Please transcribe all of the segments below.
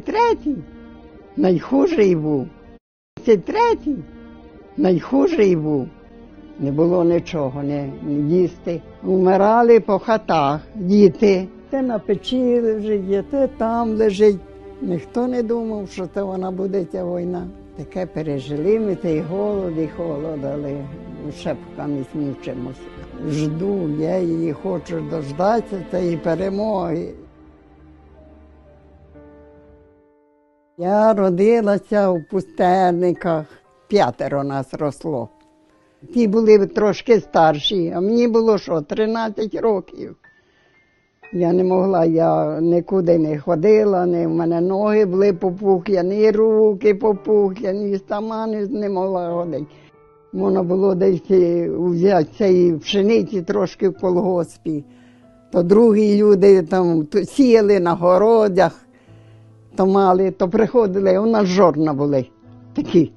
Третій найхужий був. Це третій найхужий був. Не було нічого, не, їсти. Умирали по хатах діти. Те на печі лежить, те там лежить. Ніхто не думав, що це вона буде ця війна. Таке пережили ми той голод і холод, але ще поки ми мучимося. Жду, я її хочу дождатися цієї перемоги. Я родилася в пустельниках, п'ятеро нас росло. Ті були трошки старші, а мені було що, 13 років. Я не могла, я нікуди не ходила, не, в мене ноги були попухляні, руки попухляні, сама не, не могла ходити. Можна було десь е, взяти цієї пшениці трошки в колгоспі. То другі люди там сіяли на городях, то мали, то приходили, у нас жорна були такі.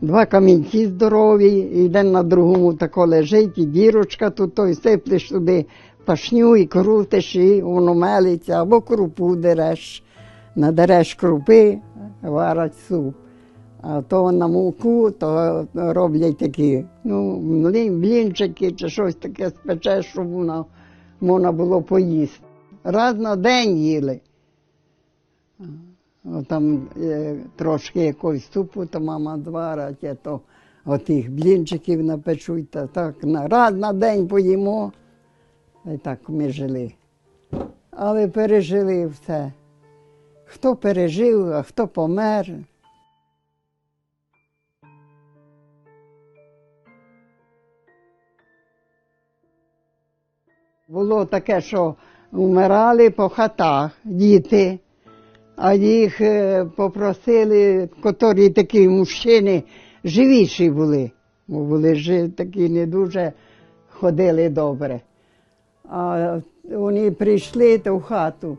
Два камінці здорові, і один на другому тако лежить, і дірочка тут, то й сиплеш туди пашню і крутиш, і воно мелиться, або крупу дереш, надереш крупи, варять суп. А то на муку, то роблять такі, ну, блінчики чи щось таке спечеш, щоб воно можна було поїсти. Раз на день їли. О, Там е, трошки якогось супу, то мама зварить, а то отих блінчиків напечуть, та так на, раз на день поїмо. І так ми жили. Але пережили все. Хто пережив, а хто помер. Було таке, що вмирали по хатах діти, а їх е, попросили, котрі такі мужчини живіші були, бо були такі не дуже ходили добре. А вони прийшли в хату.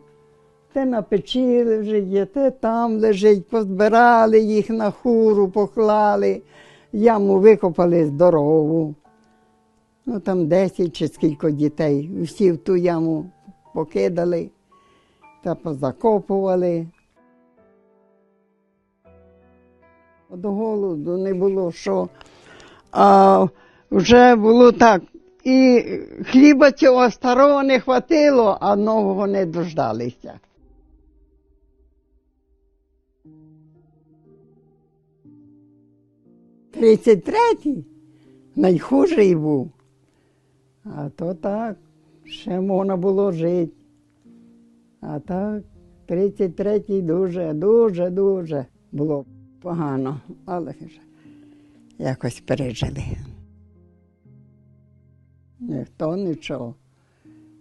Те на печі лежить, те там лежить, позбирали їх на хуру, поклали, яму викопали здорову. Ну там 10 чи скільки дітей. Всі в ту яму покидали та позакопували. До голоду не було що. А вже було так. І хліба цього старого не хватило, а нового не дождалися. Тридцять третій найхужий був. А то так, ще можна було жити. А так, 33-й дуже, дуже, дуже було погано, але ж якось пережили. Ніхто нічого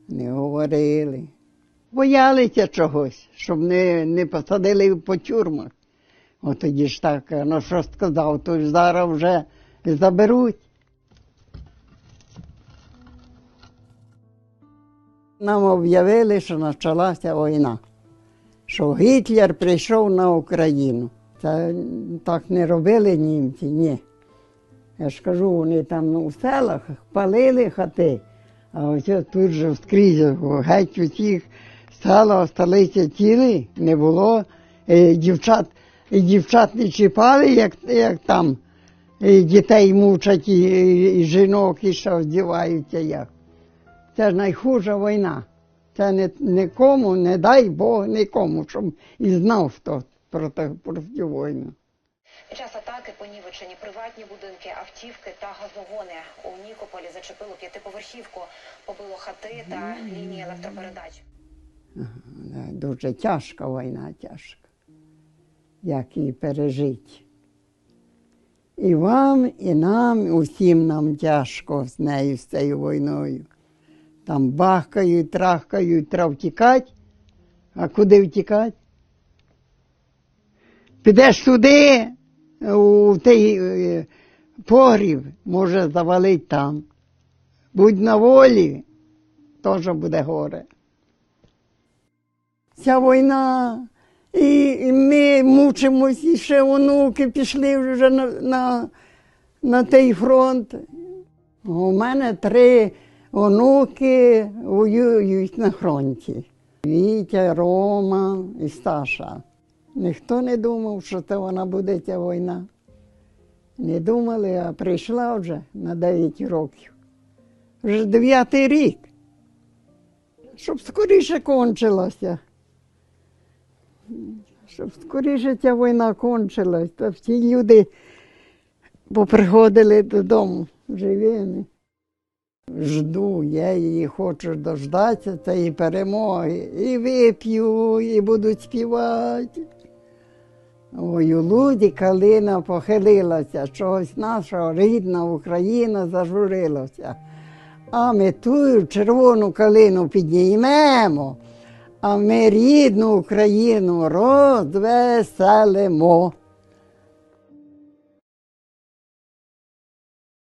не говорили. Боялися чогось, щоб не, не посадили по тюрмах. От тоді ж так, ну що сказав, то ж зараз вже заберуть. Нам об'явили, що почалася війна, що Гітлер прийшов на Україну. Це так не робили німці, ні. Я ж кажу, вони там в селах палили хати, а ось тут же скрізь геть усіх села осталися цілі, не було. І дівчат, і дівчат не чіпали, як, як там. І дітей мучать, і, і жінок, і що вдіваються як. Це ж найхужа війна. Це не, нікому, не дай Бог нікому, щоб і знав хто про, те- про. Під час атаки понівечені приватні будинки, автівки та газогони. У Нікополі зачепило п'ятиповерхівку, побило хати та лінії електропередач. Дуже тяжка війна, тяжка. Як її пережити. І вам, і нам, і усім нам тяжко з нею, з цією війною. Там бахкають, трахкають, треба втікати. А куди втікати? Підеш туди, у той е, погріб, може завалить там. Будь на волі, теж буде горе. Ця війна, і, і ми мучимось, і ще онуки пішли вже на, на, на той фронт. У мене три онуки воюють на фронті. Вітя, Рома і Сташа. Ніхто не думав, що це вона буде ця війна. Не думали, а прийшла вже на 9 років. Вже дев'ятий рік. Щоб скоріше кончилася. Щоб скоріше ця війна кончилась, то всі люди поприходили додому живими. Жду, я її хочу дождатися цієї перемоги. І вип'ю, і буду співати. Ой, у луді калина похилилася, чогось нашого рідна Україна зажурилася. А ми ту червону калину піднімемо, а ми рідну Україну розвеселимо.